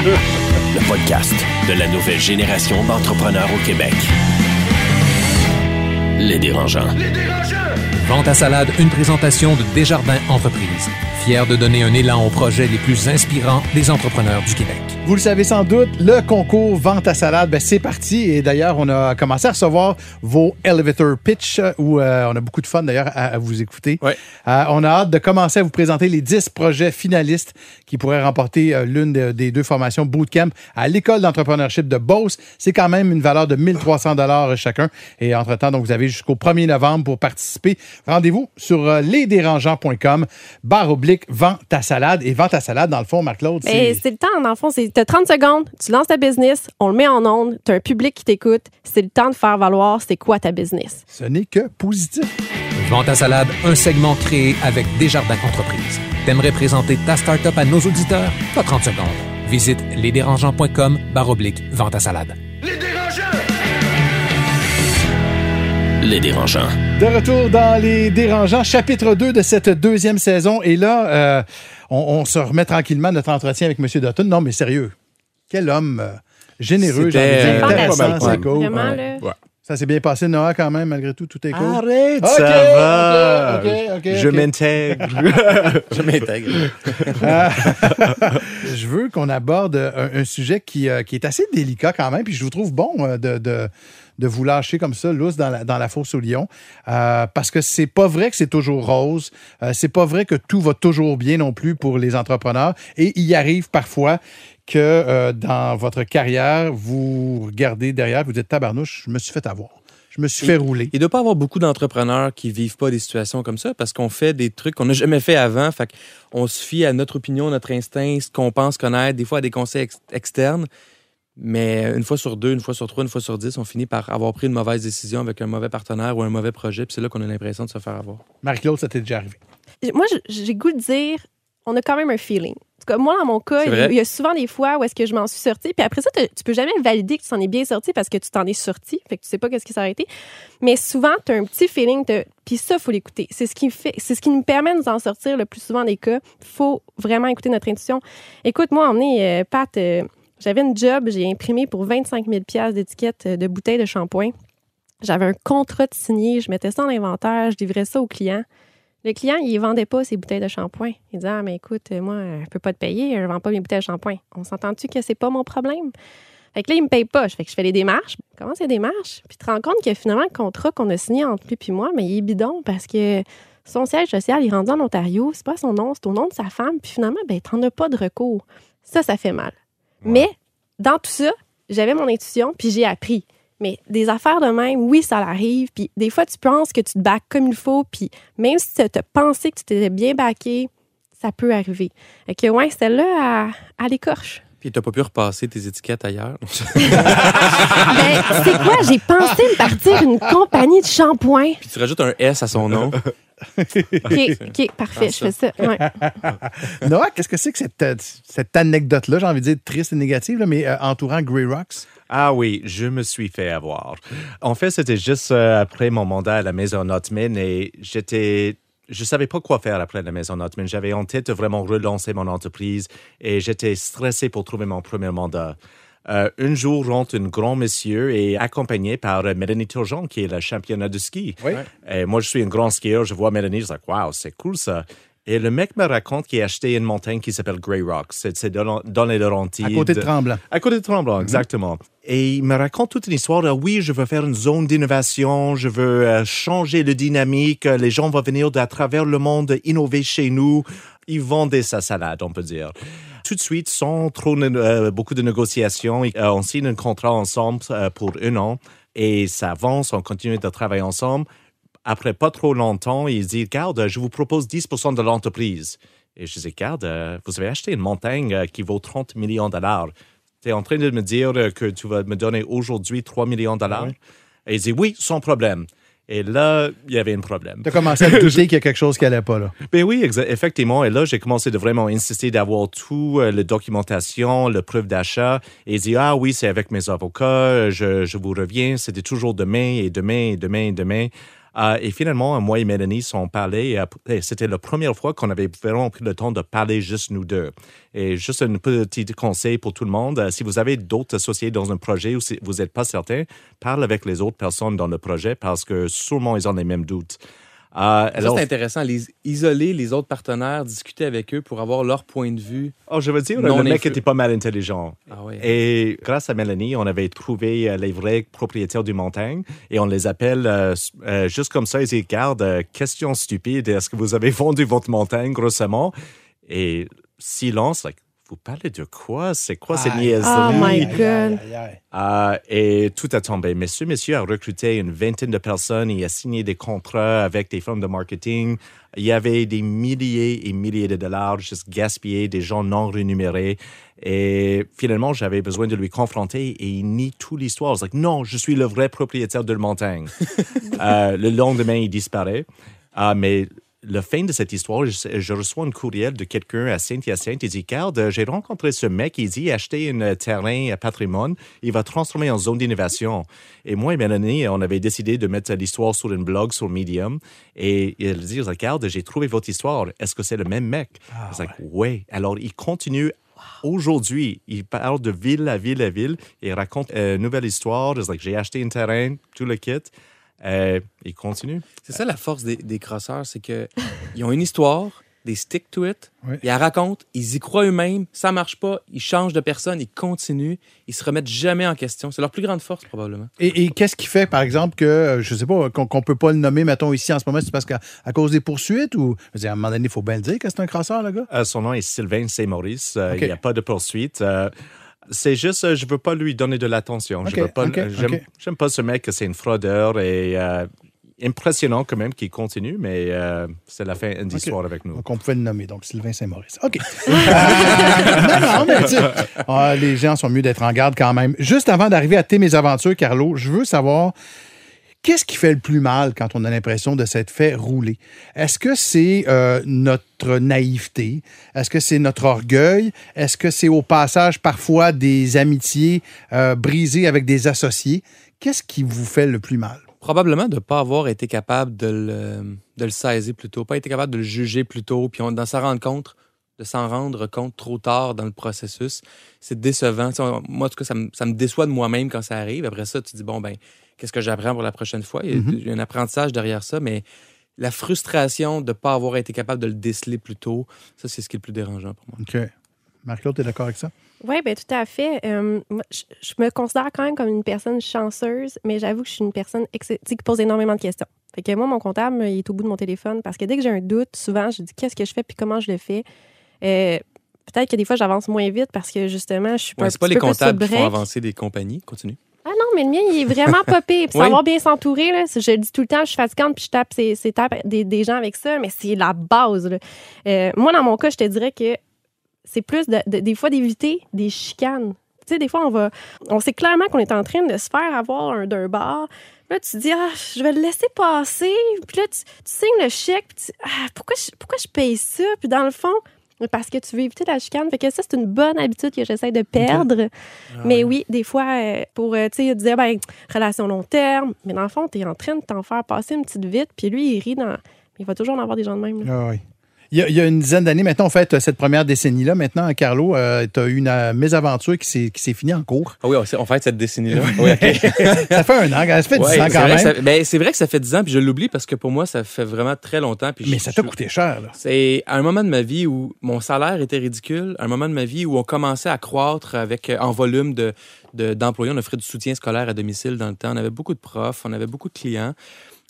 Le podcast de la nouvelle génération d'entrepreneurs au Québec. Les dérangeants. Vente à salade, une présentation de Desjardins Entreprises. Fier de donner un élan aux projets les plus inspirants des entrepreneurs du Québec. Vous le savez sans doute, le concours Vente à salade, ben, c'est parti. Et d'ailleurs, on a commencé à recevoir vos elevator pitch où euh, on a beaucoup de fun d'ailleurs à, à vous écouter. Ouais. Euh, on a hâte de commencer à vous présenter les 10 projets finalistes qui pourraient remporter euh, l'une de- des deux formations bootcamp à l'école d'entrepreneurship de Beauce. C'est quand même une valeur de 1300 dollars chacun. Et entre-temps, donc, vous avez jusqu'au 1er novembre pour participer. Rendez-vous sur euh, lesdérangeants.com, barre oblique, vente à salade. Et vente à salade, dans le fond, Marc-Claude, Mais c'est... c'est le temps, dans le fond. Tu as 30 secondes, tu lances ta business, on le met en onde, tu as un public qui t'écoute. C'est le temps de faire valoir c'est quoi ta business. Ce n'est que positif. Vente à salade, un segment créé avec Desjardins Entreprises. T'aimerais présenter ta start-up à nos auditeurs? Pas 30 secondes. Visite lesdérangeants.com barre oblique vente à salade. Les dérangeants. De retour dans Les Dérangeants, chapitre 2 de cette deuxième saison. Et là, euh, on, on se remet tranquillement à notre entretien avec M. Dutton. Non, mais sérieux, quel homme euh, généreux, j'ai euh, cool. Ouais. Ça s'est bien passé, Noah, quand même, malgré tout, tout est cool. Arrête, Ok, ça va. Je m'intègre. [laughs] Je m'intègre. [laughs] [laughs] Je veux qu'on aborde un, un sujet qui, euh, qui est assez délicat quand même, puis je vous trouve bon euh, de, de, de vous lâcher comme ça, lousse, dans la, dans la fosse au lion, euh, parce que c'est pas vrai que c'est toujours rose, euh, c'est pas vrai que tout va toujours bien non plus pour les entrepreneurs, et il arrive parfois que euh, dans votre carrière, vous regardez derrière, vous dites tabarnouche, je me suis fait avoir, je me suis fait rouler. Il ne doit pas y avoir beaucoup d'entrepreneurs qui vivent pas des situations comme ça parce qu'on fait des trucs qu'on n'a jamais fait avant. Fait on se fie à notre opinion, notre instinct, ce qu'on pense connaître, des fois à des conseils ex- externes. Mais une fois sur deux, une fois sur trois, une fois sur dix, on finit par avoir pris une mauvaise décision avec un mauvais partenaire ou un mauvais projet. Puis c'est là qu'on a l'impression de se faire avoir. Marie-Claude, ça t'est déjà arrivé? Moi, j'ai goût de dire, on a quand même un feeling. En tout cas, moi, dans mon cas, il y a- souvent des fois où est-ce que je m'en suis sortie. Puis après ça, tu peux jamais valider que tu t'en es bien sorti parce que tu t'en es sorti. Fait que tu sais pas qu'est-ce qui s'est arrêté. Mais souvent, tu as un petit feeling. Puis ça, faut l'écouter. C'est ce qui fait, c'est ce qui nous permet de nous en sortir le plus souvent des cas. faut vraiment écouter notre intuition. Écoute, moi, emmené, euh, Pat, euh, j'avais une job. J'ai imprimé pour 25 000 d'étiquettes euh, de bouteilles de shampoing. J'avais un contrat de signé. Je mettais ça en inventaire. Je livrais ça au client. Le client, il vendait pas ses bouteilles de shampoing. Il disait Ah, mais écoute, moi, je peux pas te payer, je vends pas mes bouteilles de shampoing. On s'entend-tu que c'est pas mon problème? Fait que là, il me paye pas. Fait que je fais les démarches. Comment c'est démarches? Puis tu te rends compte que finalement, le contrat qu'on a signé entre lui et moi, mais il est bidon parce que son siège social, il est rendu en Ontario. C'est pas son nom, c'est au nom de sa femme. Puis finalement, ben, t'en as pas de recours. Ça, ça fait mal. Mais dans tout ça, j'avais mon intuition, puis j'ai appris. Mais des affaires de même, oui, ça l'arrive. Puis des fois, tu penses que tu te baques comme il faut, puis même si tu as pensé que tu t'étais bien baqué, ça peut arriver. Fait que, ouais, celle-là, à l'écorche. Puis t'as pas pu repasser tes étiquettes ailleurs. [laughs] Ben, c'est quoi? J'ai pensé me partir une compagnie de shampoing. Puis tu rajoutes un S à son nom. [laughs] OK, OK, parfait, je fais ça. Ouais. [laughs] Noah, qu'est-ce que c'est que cette, euh, cette anecdote-là, j'ai envie de dire triste et négative, là, mais euh, entourant Grey Rocks? Ah oui, je me suis fait avoir. En fait, c'était juste euh, après mon mandat à la Maison Notman et j'étais. Je savais pas quoi faire après la Maison Notman. J'avais en tête de vraiment relancer mon entreprise et j'étais stressé pour trouver mon premier mandat. Euh, un jour rentre un grand monsieur et accompagné par euh, Mélanie Turgeon, qui est la championne de ski. Oui. Et moi, je suis un grand skieur. Je vois Mélanie, je dis, wow, c'est cool ça. Et le mec me raconte qu'il a acheté une montagne qui s'appelle Grey Rock. C'est dans, dans les Laurentides. À côté de Tremblant. À côté de Tremblant, exactement. Et il me raconte toute une histoire de oui, je veux faire une zone d'innovation, je veux euh, changer le dynamique, euh, les gens vont venir d'à travers le monde innover chez nous. Ils vendaient sa salade, on peut dire. Tout de suite, sans trop euh, beaucoup de négociations, euh, on signe un contrat ensemble pour un an et ça avance, on continue de travailler ensemble. Après pas trop longtemps, il dit, regarde, je vous propose 10% de l'entreprise. Et je dis, regarde, euh, vous avez acheté une montagne euh, qui vaut 30 millions de dollars. Tu es en train de me dire euh, que tu vas me donner aujourd'hui 3 millions de dollars? Et il dit, oui, sans problème. Et là, il y avait un problème. Tu as commencé à te douter qu'il y a quelque chose qui allait pas, là. [laughs] Ben oui, effectivement. Et là, j'ai commencé de vraiment insister d'avoir tout, euh, la documentation, le preuve d'achat. Et il dit, ah oui, c'est avec mes avocats, je, je vous reviens. C'était toujours demain et demain et demain et demain. Euh, et finalement, moi et Mélanie sont parlé. Et après, C'était la première fois qu'on avait vraiment pris le temps de parler juste nous deux. Et juste un petit conseil pour tout le monde. euh, Si vous avez d'autres associés dans un projet ou si vous n'êtes pas certain, parle avec les autres personnes dans le projet parce que sûrement ils ont les mêmes doutes. Euh, alors, c'est intéressant. Les, isoler les autres partenaires, discuter avec eux pour avoir leur point de vue. oh, je veux dire, Non le mec influ- était pas mal intelligent. Ah. Et grâce à Mélanie, on avait trouvé euh, les vrais propriétaires du montagne et on les appelle euh, euh, juste comme ça. Ils disent, regarde, euh, question stupide, est-ce que vous avez vendu votre montagne grossièrement? Et silence, like, vous parlez de quoi? C'est quoi cette Aïe. niaiserie? Oh my God. Euh, et tout a tombé. Monsieur, monsieur a recruté une vingtaine de personnes. Il a signé des contrats avec des firmes de marketing. Il y avait des milliers et milliers de dollars juste gaspillés, des gens non rémunérés. Et finalement, j'avais besoin de lui confronter et il nie toute l'histoire. C'est like, non, je suis le vrai propriétaire de la montagne. [laughs] Euh, le lendemain, il disparaît. Ah, mais le fin de cette histoire, je, je reçois un courriel de quelqu'un à Saint-Hyacinthe. Il dit, Garde, euh, j'ai rencontré ce mec. Il dit, acheter un terrain à patrimoine. Il va transformer en zone d'innovation. Et moi et Mélanie, on avait décidé de mettre l'histoire sur un blog sur Medium. Et il dit, Regarde, j'ai trouvé votre histoire. Est-ce que c'est le même mec? Ah, C'est like, ouais. Alors, il continue Aujourd'hui, il parle de ville à ville à ville. Il raconte une nouvelle histoire. Like, j'ai acheté un terrain, tout le kit. Euh, il continue. C'est ça la force des, des crosseurs, c'est que ils ont une histoire, des stick to it, Oui. ils la racontent, ils y croient eux-mêmes, ça marche pas, ils changent de personne, ils continuent, ils se remettent jamais en question. C'est leur plus grande force probablement. Et, et qu'est-ce qui fait, par exemple, que, euh, je sais pas, qu'on qu'on peut pas le nommer, mettons, ici en ce moment, c'est parce qu'à à cause des poursuites ou. Je veux dire, à un moment donné, il faut bien le dire que c'est un crasseur, le gars? Euh, son nom est Sylvain Saint-Maurice. Euh. Il n'y a pas de poursuite. Euh, c'est juste, euh, je veux pas lui donner de l'attention. Je veux pas. OK, j'aime, pas ce mec que c'est un fraudeur et euh, impressionnant quand même qu'il continue, mais euh, c'est la fin d'histoire avec nous. Donc, on pouvait le nommer. Donc, Sylvain Saint-Maurice. OK. [laughs] Euh, non, non, mais tu ah, les gens sont mieux d'être en garde quand même. Juste avant d'arriver à tes mésaventures, Carlo, je veux savoir. Qu'est-ce qui fait le plus mal quand on a l'impression de s'être fait rouler? Est-ce que c'est euh, notre naïveté? Est-ce que c'est notre orgueil? Est-ce que c'est au passage parfois des amitiés euh, brisées avec des associés? Qu'est-ce qui vous fait le plus mal? Probablement de ne pas avoir été capable de le, saisir plus tôt, pas été capable de le juger plus tôt, puis on, d'en s'en rendre compte, de s'en rendre compte trop tard dans le processus. C'est décevant. Tu sais, on- moi, en tout cas, ça me, ça me déçoit de moi-même quand ça arrive. Après ça, tu dis, bon, ben, qu'est-ce que j'apprends pour la prochaine fois? Il y a, il y a un apprentissage derrière ça, mais la frustration de ne pas avoir été capable de le déceler plus tôt, ça, c'est ce qui est le plus dérangeant pour moi. OK. Marc-Claude, t'es d'accord avec ça? Oui, bien, tout à fait. Euh, moi, je, je me considère quand même comme une personne chanceuse, mais j'avoue que je suis une personne tu qui pose énormément de questions. Fait que moi, mon comptable, il est au bout de mon téléphone parce que dès que j'ai un doute, souvent, je dis qu'est-ce que je fais puis comment je le fais? Euh, Peut-être que des fois, j'avance moins vite parce que justement, je suis pas Ouais, un c'est pas les comptables qui font avancer des compagnies. Continue. Ah non, mais le mien, il est vraiment popé. Puis [laughs] Oui. savoir bien s'entourer, là, je le dis tout le temps, je suis fatigante, puis je tape ces, ces tapes des, des gens avec ça, mais c'est la base. là. Euh, moi, dans mon cas, je te dirais que c'est plus de- de- des fois d'éviter des chicanes. Tu sais, des fois, on va. On sait clairement qu'on est en train de se faire avoir un- d'un bar. Là, tu te dis, ah, je vais le laisser passer. Puis là, tu, tu signes le chèque. Puis tu, ah, pourquoi, je, pourquoi je paye ça? Puis dans le fond, parce que tu veux éviter la chicane. Fait que ça, c'est une bonne habitude que j'essaie de perdre. Mais oui, des fois, euh, pour, euh, tu sais, dire, ben, relation long terme. Mais dans le fond, tu es en train de t'en faire passer une petite vite. Puis lui, il rit dans. Il va toujours en avoir des gens de même. là. Ah oui. Il y, a, il y a une dizaine d'années, maintenant, on fait cette première décennie-là. Maintenant, Carlo, tu as eu une euh, mésaventure qui s'est qui s'est finie en cours. Ah oui, on, fait cette décennie-là. Oui, [laughs] ça fait un an, ça fait 10 Ouais, ans c'est quand même. ça- ben, c'est vrai que ça fait 10 ans, puis je l'oublie parce que pour moi, ça fait vraiment très longtemps. Puis Mais je- ça t'a coûté cher, là. C'est un moment de ma vie où mon salaire était ridicule, un moment de ma vie où on commençait à croître avec euh, en volume de de- d'employés. on offrait du soutien scolaire à domicile dans le temps. On avait beaucoup de profs, on avait beaucoup de clients.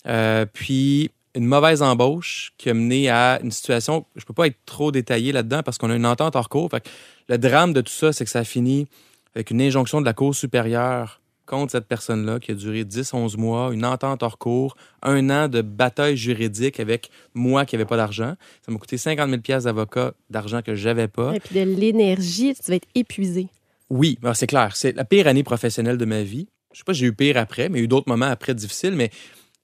Euh, puis une mauvaise embauche qui a mené à une situation, je peux pas être trop détaillé là-dedans parce qu'on a une entente hors cours. Fait que le drame de tout ça, c'est que ça a fini avec une injonction de la Cour supérieure contre cette personne-là qui a duré 10-11 mois, une entente hors cours, un an de bataille juridique avec moi qui n'avais pas d'argent. Ça m'a coûté 50 000 pièces d'avocat d'argent que j'avais pas. Et puis de l'énergie, tu vas être épuisé. Oui, c'est clair. C'est la pire année professionnelle de ma vie. Je sais pas, j'ai eu pire après, mais il y a eu d'autres moments après difficiles, mais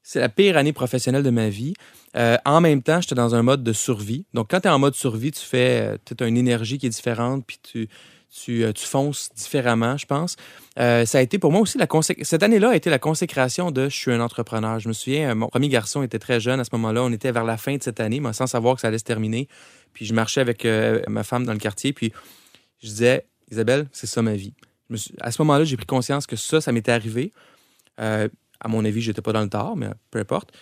c'est la pire année professionnelle de ma vie. Euh, en même temps, j'étais dans un mode de survie. Donc, quand tu es en mode survie, tu fais as une énergie qui est différente, puis tu, tu, euh, fonces différemment, je pense. Euh, ça a été pour moi aussi la Cette année-là a été la consécration de je suis un entrepreneur. Je me souviens, euh, mon premier garçon était très jeune à ce moment-là. On était vers la fin de cette année, mais sans savoir que ça allait se terminer. Puis je marchais avec euh, ma femme dans le quartier, puis je disais, Isabelle, c'est ça ma vie. À ce moment-là, j'ai pris conscience que ça, ça m'était arrivé. Euh, à mon avis, j'étais pas dans le tort, mais peu importe.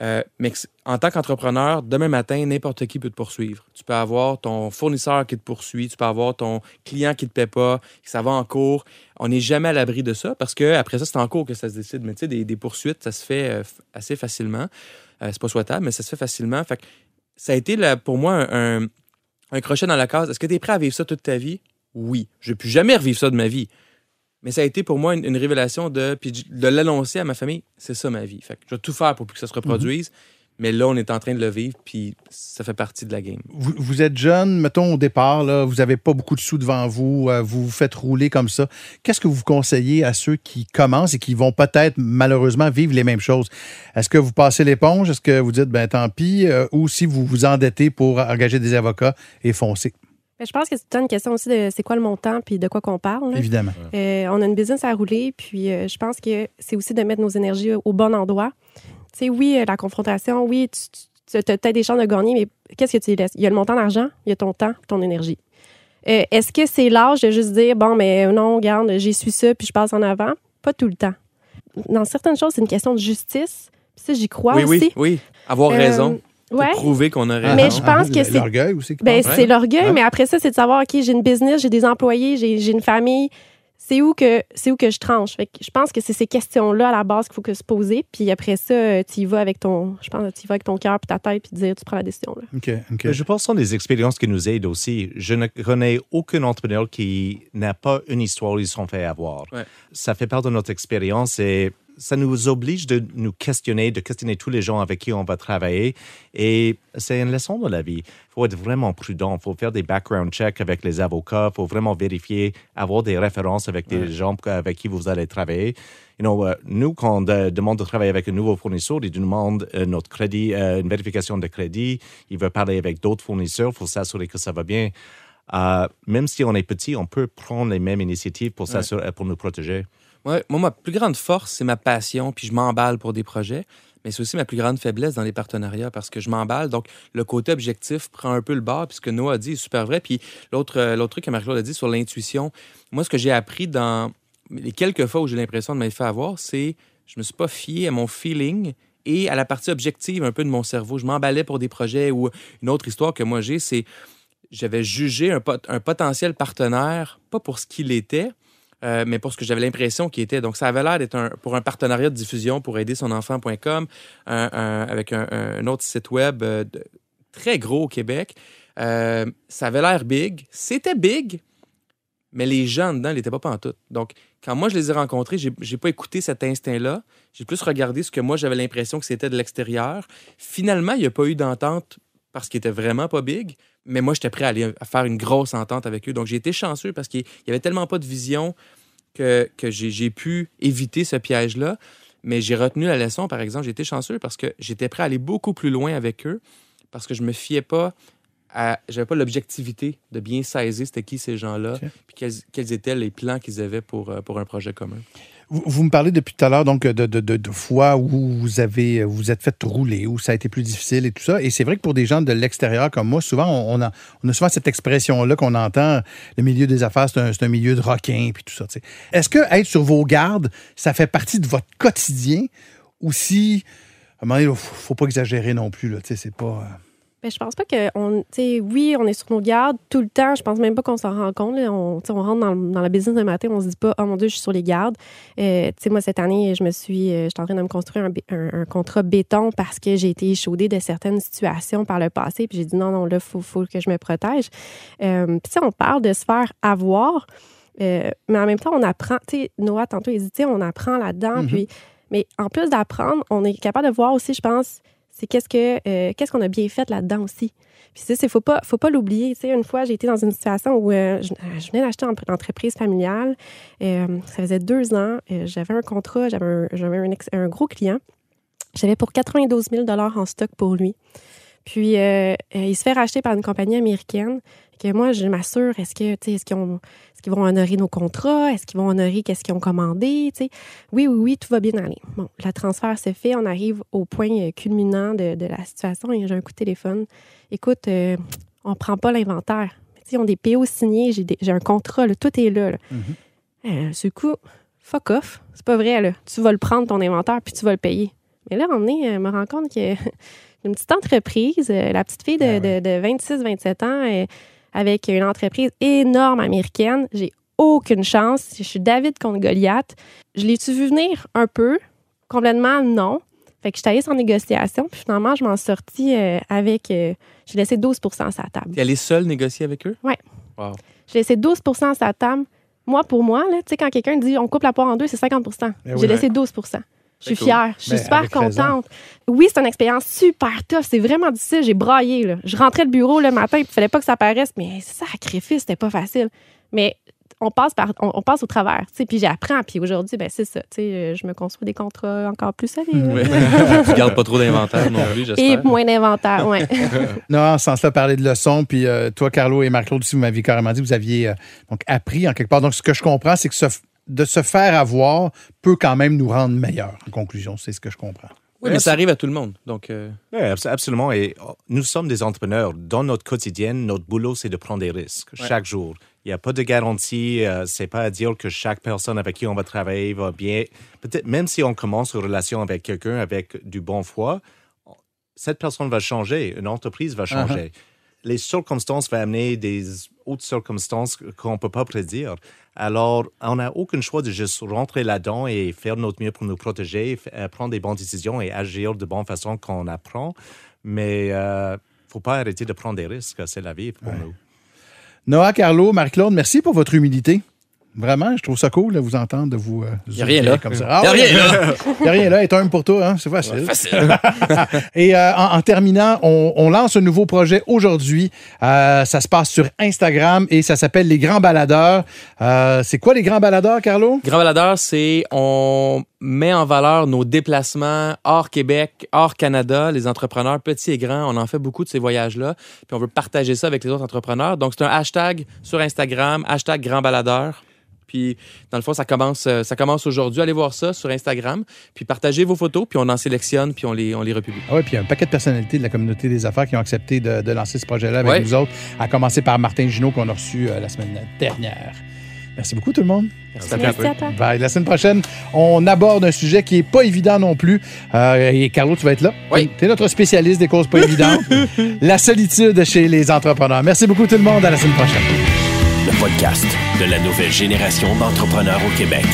Euh, mais en tant qu'entrepreneur, demain matin, n'importe qui peut te poursuivre. Tu peux avoir ton fournisseur qui te poursuit, tu peux avoir ton client qui te paie pas, que ça va en cours. On n'est jamais à l'abri de ça parce que après ça, c'est en cours que ça se décide. Mais tu sais, des, poursuites, ça se fait euh, assez facilement. Euh, c'est pas souhaitable, mais ça se fait facilement. Ça a été là, pour moi un, un- un crochet dans la case. Est-ce que tu es prêt à vivre ça toute ta vie? Oui. Je ne vais plus jamais revivre ça de ma vie. Mais ça a été pour moi une, une révélation de, puis de l'annoncer à ma famille. C'est ça ma vie. Fait que je vais tout faire pour que ça se reproduise. Mais là, on est en train de le vivre, puis ça fait partie de la game. Vous, vous êtes jeune, mettons au départ, là, vous n'avez pas beaucoup de sous devant vous, euh, vous vous faites rouler comme ça. Qu'est-ce que vous conseillez à ceux qui commencent et qui vont peut-être malheureusement vivre les mêmes choses? Est-ce que vous passez l'éponge? Est-ce que vous dites, ben tant pis? euh, ou si vous vous endettez pour engager des avocats et foncer? Je pense que c'est une question aussi de c'est quoi le montant puis de quoi qu'on parle. là. Évidemment. Euh, on a une business à rouler, puis euh, je pense que c'est aussi de mettre nos énergies au bon endroit. Tu sais, oui, euh, la confrontation, oui, tu, as peut-être des chances de gagner, mais qu'est-ce que tu y laisses? Il y a le montant d'argent, il y a ton temps, ton énergie. Euh, Est-ce que c'est l'âge de juste dire, bon, mais non, regarde, j'ai su ça, puis je passe en avant? Pas tout le temps. Dans certaines choses, c'est une question de justice. Ça, j'y crois oui, aussi. oui, oui. Avoir Euh, raison. Ouais. Prouver qu'on a raison. Mais je pense que l- c'est- L'orgueil aussi. Ben, c'est l'orgueil, Ouais. mais après ça, c'est de savoir, OK, j'ai une business, j'ai des employés, j'ai j'ai une famille. C'est où que c'est où que je tranche. Fait que je pense que c'est ces questions-là à la base qu'il faut que se poser. Puis après ça, euh, tu y vas avec ton, je pense, tu y vas avec ton cœur puis ta tête puis dire, tu prends la décision. Là. OK, OK. Mais Je pense que ce sont des expériences qui nous aident aussi. Je ne connais aucun entrepreneur qui n'a pas une histoire où ils se sont fait avoir. Ouais. Ça fait part de notre expérience et ça nous oblige de nous questionner, de questionner tous les gens avec qui on va travailler. Et c'est une leçon de la vie. Il faut être vraiment prudent. Il faut faire des background checks avec les avocats. Il faut vraiment vérifier, avoir des références avec des gens avec qui vous allez travailler. You know, euh, nous, quand on de- demande de travailler avec un nouveau fournisseur, il demande euh, notre crédit, euh, une vérification de crédit. Il veut parler avec d'autres fournisseurs. Il faut s'assurer que ça va bien. Euh, même si on est petit, on peut prendre les mêmes initiatives pour, s'assurer- pour nous protéger. Moi, ma plus grande force, c'est ma passion, puis je m'emballe pour des projets. Mais c'est aussi ma plus grande faiblesse dans les partenariats parce que je m'emballe. Donc, le côté objectif prend un peu le bord. Puis ce que Noah a dit est super vrai. Puis l'autre euh, l'autre truc que Marie-Claude a dit sur l'intuition, moi, ce que j'ai appris dans les quelques fois où j'ai l'impression de m'être fait avoir, c'est je me suis pas fié à mon feeling et à la partie objective un peu de mon cerveau. Je m'emballais pour des projets ou une autre histoire que moi j'ai, c'est j'avais jugé un, pot- un potentiel partenaire, pas pour ce qu'il était, euh, mais pour ce que j'avais l'impression qu'il était. Donc, ça avait l'air d'être un- pour un partenariat de diffusion pour aider son enfant.com, avec un, autre site web euh, très gros au Québec. Euh, ça avait l'air big. C'était big, mais les gens dedans n'étaient pas pantoute. Donc, quand moi, je les ai rencontrés, j'ai j'ai pas écouté cet instinct-là. J'ai plus regardé ce que moi, j'avais l'impression que c'était de l'extérieur. Finalement, il n'y a pas eu d'entente parce qu'il était vraiment pas big, mais moi, j'étais prêt à aller à faire une grosse entente avec eux. Donc, j'ai été chanceux parce qu'il y avait tellement pas de vision que, que j'ai pu éviter ce piège-là. Mais j'ai retenu la leçon, par exemple, j'ai été chanceux parce que j'étais prêt à aller beaucoup plus loin avec eux parce que je me fiais pas à. J'avais pas l'objectivité de bien saisir c'était qui ces gens-là, puis quels, quels étaient les plans qu'ils avaient pour, euh, pour un projet commun. Vous, me parlez depuis tout à l'heure donc de, de, de, de fois où vous avez vous êtes fait rouler, où ça a été plus difficile et tout ça. Et c'est vrai que pour des gens de l'extérieur comme moi, souvent on, a, on a souvent cette expression-là qu'on entend. Le milieu des affaires, c'est un, un milieu de requins puis tout ça. Est-ce que être sur vos gardes, ça fait partie de votre quotidien ou si à un moment donné, faut, faut pas exagérer non plus là. C'est pas. Ben, je pense pas que on, oui, on est sur nos gardes tout le temps. Je pense même pas qu'on s'en rend compte. là. On, rentre dans, le- dans la business un matin, on se dit pas, oh mon Dieu, je suis sur les gardes. Euh, moi, cette année, je me suis, euh, j'étais en train de me construire un, un- un contrat béton parce que j'ai été échaudée de certaines situations par le passé. Puis j'ai dit non, non, là, faut, faut que je me protège. Euh, puis on parle de se faire avoir. euh, mais en même temps, on apprend, tu sais, Noah, tantôt, il dit, on apprend là-dedans. Mhm. Puis, mais en plus d'apprendre, on est capable de voir aussi, je pense, c'est qu'est-ce que euh, qu'est-ce qu'on a bien fait là-dedans aussi? Puis ça, c'est faut pas faut pas l'oublier. Tu sais, une fois, j'ai été dans une situation où euh, je, venais d'acheter une entreprise familiale. Euh, ça faisait deux ans. J'avais un contrat, j'avais un, un gros client. J'avais pour 92 000 en stock pour lui. Puis euh, euh, il se fait racheter par une compagnie américaine. Que moi, je m'assure, est-ce que qu'ils vont honorer nos contrats? Est-ce qu'ils vont honorer qu'est-ce qu'ils ont commandé? Oui, oui, oui, tout va bien aller. Bon, le transfert se fait. On arrive au point euh, culminant de, de la situation et j'ai un coup de téléphone. Écoute, euh, on prend pas l'inventaire. Ils ont des PO signés, j'ai, un contrat, là, tout est là. là. Euh, ce coup, fuck off. C'est pas vrai, là. Tu vas le prendre, ton inventaire, puis tu vas le payer. Mais là, on est, me rend compte que [laughs] une petite entreprise, euh, la petite fille de, Ben de, 26-27 ans, euh, avec une entreprise énorme américaine, j'ai aucune chance. Je suis David contre Goliath. Je l'ai-tu vu venir? Un peu? Complètement non. Fait que je suis allée sans négociation, puis finalement, je m'en suis sortie euh, avec. euh, j'ai laissé 12% à sa table. T'es allé seul négocier avec eux? Ouais. Wow. J'ai laissé 12% à sa table. Moi, pour moi, tu sais, quand quelqu'un dit on coupe la poire en deux, c'est 50% Ben J'ai oui. laissé 12 Je suis fière. Je suis Ben, super raison. contente. Oui, c'est une expérience super tough. C'est vraiment difficile. J'ai braillé. Là. Je rentrais le bureau le matin, il fallait pas que ça paraisse, mais sacrifice, c'était pas facile. Mais on passe par, on, on passe au travers, tu sais, puis j'apprends. Puis aujourd'hui, ben c'est ça, tu sais, euh, je me construis des contrats encore plus sérieux. [laughs] Ouais. tu gardes pas trop d'inventaire non plus, Et j'espère. moins d'inventaire, ouais. [laughs] Non, en ce sens-là, parler de leçons. Puis euh, toi, Carlo et Marc-Claude, aussi, vous m'aviez carrément dit que vous aviez euh, donc, appris en quelque part. Donc, ce que je comprends, c'est que se- de se faire avoir peut quand même nous rendre meilleurs, en conclusion. C'est ce que je comprends. Oui, mais ça arrive à tout le monde. Donc, euh, Oui, abs- absolument. Et oh, nous sommes des entrepreneurs. Dans notre quotidien, notre boulot, c'est de prendre des risques chaque jour. Il n'y a pas de garantie. euh, c'est pas à dire que chaque personne avec qui on va travailler va bien. Peut-être même si on commence une relation avec quelqu'un avec du bon foi, cette personne va changer. Une entreprise va changer. Les circonstances vont amener des autres circonstances qu'on ne peut pas prédire. Alors, on n'a aucun choix de juste rentrer là-dedans et faire notre mieux pour nous protéger, euh, prendre des bonnes décisions et agir de bonne façon qu'on apprend. Mais il ne faut pas arrêter de prendre des risques. C'est la vie pour nous. Noah, Carlo, Marc-Claude, merci pour votre humilité. Vraiment, je trouve ça cool de vous entendre, de vous. Euh, y a rien là. Comme ça. Y a Ah, rien ouais. là. [laughs] Y a rien là. Est un pour toi, hein? c'est facile. facile. [laughs] Et euh, en, en terminant, on, on lance un nouveau projet aujourd'hui. Euh, ça se passe sur Instagram et ça s'appelle Les Grands Baladeurs. Euh, c'est quoi les Grands Baladeurs, Carlo? Grand Baladeur, c'est on met en valeur nos déplacements hors Québec, hors Canada, les entrepreneurs petits et grands. On en fait beaucoup de ces voyages-là. Puis on veut partager ça avec les autres entrepreneurs. Donc c'est un hashtag sur Instagram, hashtag Grand Baladeur. Puis, dans le fond, ça commence, euh, ça commence aujourd'hui. Allez voir ça sur Instagram. Puis, partagez vos photos, puis on en sélectionne, puis on les, on les republie. Ah ouais, puis il y a un paquet de personnalités de la communauté des affaires qui ont accepté de, de lancer ce projet-là avec Ouais. nous autres, à commencer par Martin Junot qu'on a reçu euh, la semaine dernière. Merci beaucoup tout le monde. Merci, Merci à toi. Bye. La semaine prochaine, on aborde un sujet qui est pas évident non plus. Euh, et Carlo, tu vas être là. Oui. Tu es notre spécialiste des causes pas évidentes. [laughs] la solitude chez les entrepreneurs. Merci beaucoup tout le monde. À la semaine prochaine. Le podcast de la nouvelle génération d'entrepreneurs au Québec.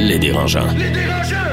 Les dérangeants. Les dérangeants!